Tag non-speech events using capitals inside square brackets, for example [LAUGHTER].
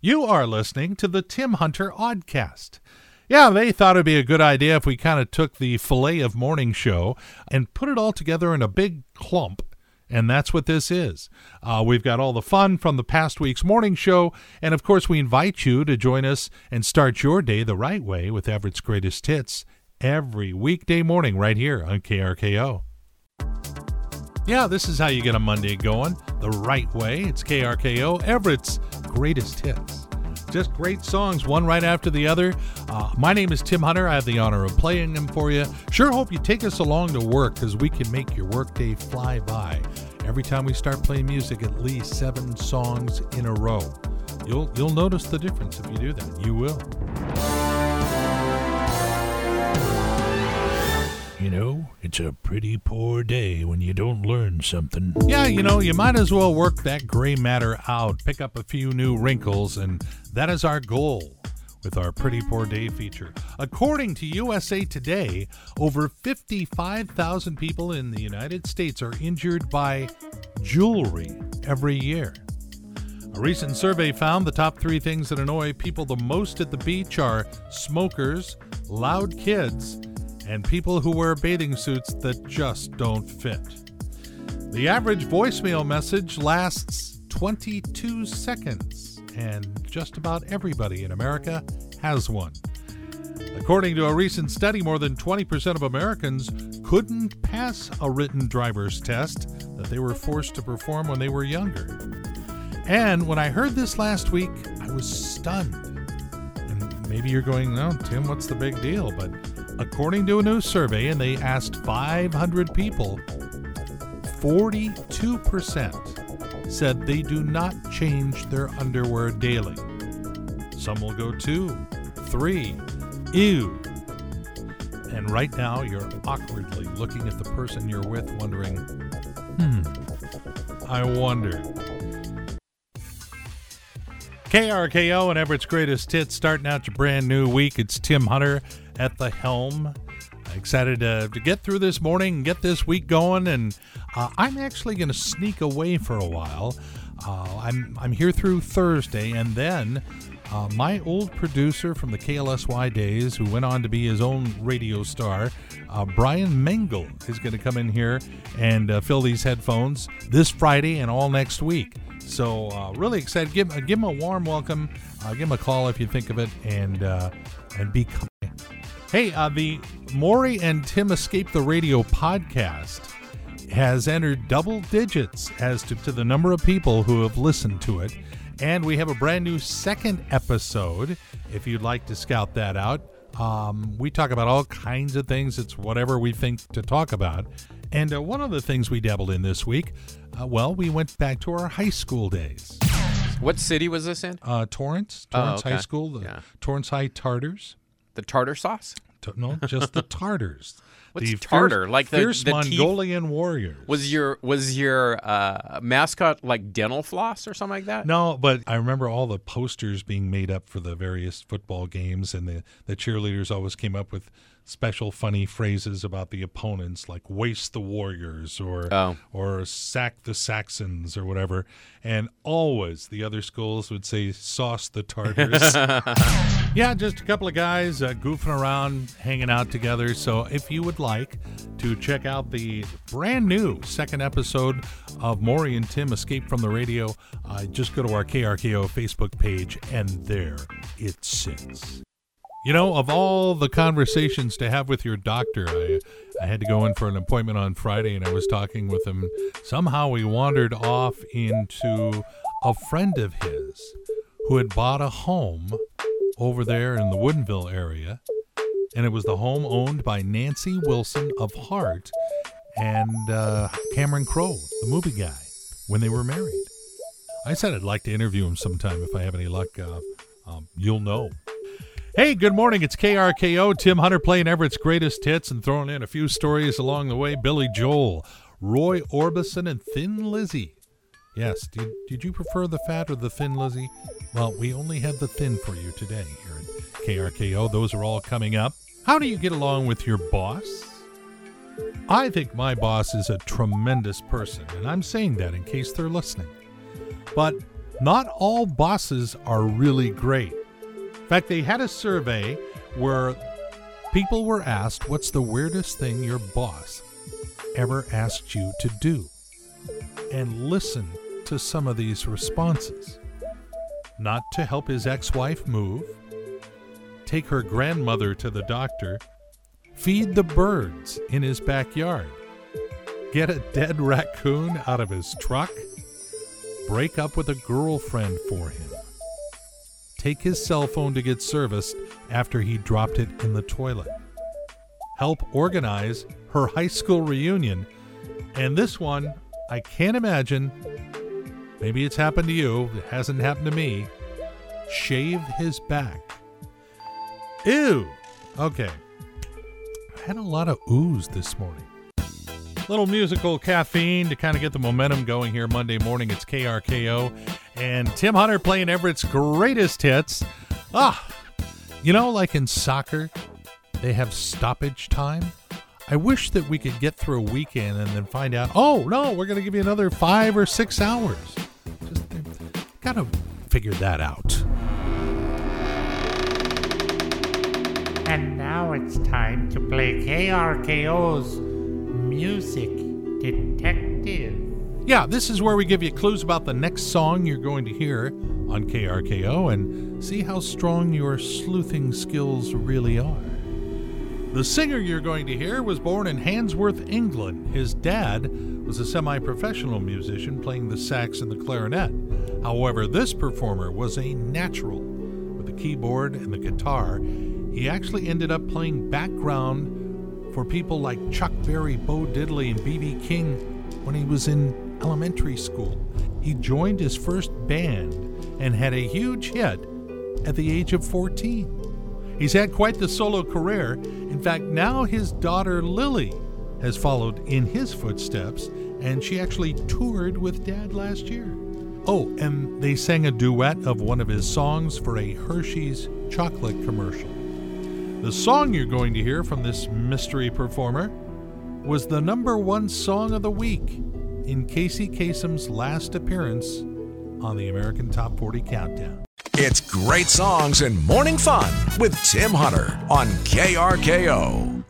You are listening to the Tim Hunter Oddcast. Yeah, they thought it'd be a good idea if we kind of took the fillet of morning show and put it all together in a big clump. And that's what this is. Uh, we've got all the fun from the past week's morning show. And of course, we invite you to join us and start your day the right way with Everett's Greatest Hits every weekday morning right here on KRKO. Yeah, this is how you get a Monday going the right way. It's KRKO, Everett's Greatest Hits. Just great songs, one right after the other. Uh, my name is Tim Hunter. I have the honor of playing them for you. Sure hope you take us along to work because we can make your workday fly by. Every time we start playing music, at least seven songs in a row. You'll you'll notice the difference if you do that. You will. You know, it's a pretty poor day when you don't learn something. Yeah, you know, you might as well work that gray matter out, pick up a few new wrinkles, and that is our goal with our Pretty Poor Day feature. According to USA Today, over 55,000 people in the United States are injured by jewelry every year. A recent survey found the top three things that annoy people the most at the beach are smokers, loud kids, and people who wear bathing suits that just don't fit. The average voicemail message lasts 22 seconds, and just about everybody in America has one. According to a recent study, more than 20% of Americans couldn't pass a written driver's test that they were forced to perform when they were younger. And when I heard this last week, I was stunned. And maybe you're going, no, Tim, what's the big deal? But according to a new survey, and they asked 500 people, 42% said they do not change their underwear daily. Some will go two, three, ew. And right now, you're awkwardly looking at the person you're with, wondering, hmm, I wonder. KRKO and Everett's Greatest Hits starting out your brand new week. It's Tim Hunter at the helm. Excited to, to get through this morning and get this week going. And uh, I'm actually going to sneak away for a while. Uh, I'm, I'm here through Thursday, and then uh, my old producer from the KLSY days, who went on to be his own radio star, uh, Brian Mengel, is going to come in here and uh, fill these headphones this Friday and all next week. So uh, really excited. Give, give him a warm welcome. Uh, give him a call if you think of it, and uh, and be. Hey, uh, the Maury and Tim Escape the Radio podcast has entered double digits as to, to the number of people who have listened to it. And we have a brand new second episode if you'd like to scout that out. Um, we talk about all kinds of things. It's whatever we think to talk about. And uh, one of the things we dabbled in this week, uh, well, we went back to our high school days. What city was this in? Uh, Torrance, Oh, Torrance High. School, the Yeah. Torrance High Tartars. The tartar sauce? T- No, just the [LAUGHS] Tartars. What's the tartar? Fierce, Like the- fierce the teeth? Mongolian warriors. Was your was your uh, mascot like dental floss or something like that? No, but I remember all the posters being made up for the various football games, and the, the cheerleaders always came up with special funny phrases about the opponents, like "waste the Warriors" or Oh. or "sack the Saxons" or whatever. And always the other schools would say "sauce the Tartars." [LAUGHS] [LAUGHS] yeah, just a couple of guys uh, goofing around, hanging out together. So if you would like to check out the brand new second episode of Maury and Tim Escape from the Radio, uh, just go to our KRKO Facebook page, and there it sits. You know, of all the conversations to have with your doctor, I, I had to go in for an appointment on Friday and I was talking with him. Somehow we wandered off into a friend of his who had bought a home over there in the Woodinville area. And it was the home owned by Nancy Wilson of Heart and uh, Cameron Crowe, the movie guy, when they were married. I said I'd like to interview him sometime if I have any luck. Uh, um, you'll know. Hey, good morning. It's KRKO. Tim Hunter playing Everett's greatest hits and throwing in a few stories along the way. Billy Joel, Roy Orbison, and Thin Lizzy. Yes, did, did you prefer the fat or the thin Lizzy? Well, we only had the thin for you today here KRKO. Those are all coming up. How do you get along with your boss? I think my boss is a tremendous person, and I'm saying that in case they're listening. But not all bosses are really great. In fact, they had a survey where people were asked, What's the weirdest thing your boss ever asked you to do? And listen to some of these responses. Not to help his ex wife move, take her grandmother to the doctor, feed the birds in his backyard, get a dead raccoon out of his truck, break up with a girlfriend for him, take his cell phone to get serviced after he dropped it in the toilet, help organize her high school reunion, and this one, I can't imagine. Maybe it's happened to you, it hasn't happened to me. Shave his back. Ew. Okay. I had a lot of ooze this morning. Little musical caffeine to kind of get the momentum going here Monday morning. It's KRKO and Tim Hunter playing Everett's greatest hits. Ah, you know, like in soccer, they have stoppage time. I wish that we could get through a weekend and then find out, oh, no, we're going to give you another five or six hours. Just got to figure that out. And now it's time to play KRKO's Music Detective. Yeah, this is where we give you clues about the next song you're going to hear on KRKO and see how strong your sleuthing skills really are. The singer you're going to hear was born in Handsworth, England. His dad was a semi professional musician playing the sax and the clarinet. However, this performer was a natural with the keyboard and the guitar. He actually ended up playing background for people like Chuck Berry, Bo Diddley, and B.B. King when he was in elementary school. He joined his first band and had a huge hit at the age of 14. He's had quite the solo career. In fact, now his daughter Lily has followed in his footsteps, and she actually toured with Dad last year. Oh, and they sang a duet of one of his songs for a Hershey's chocolate commercial. The song you're going to hear from this mystery performer was the number one song of the week in Casey Kasem's last appearance on the American Top 40 Countdown. It's great songs and morning fun with Tim Hunter on KRKO.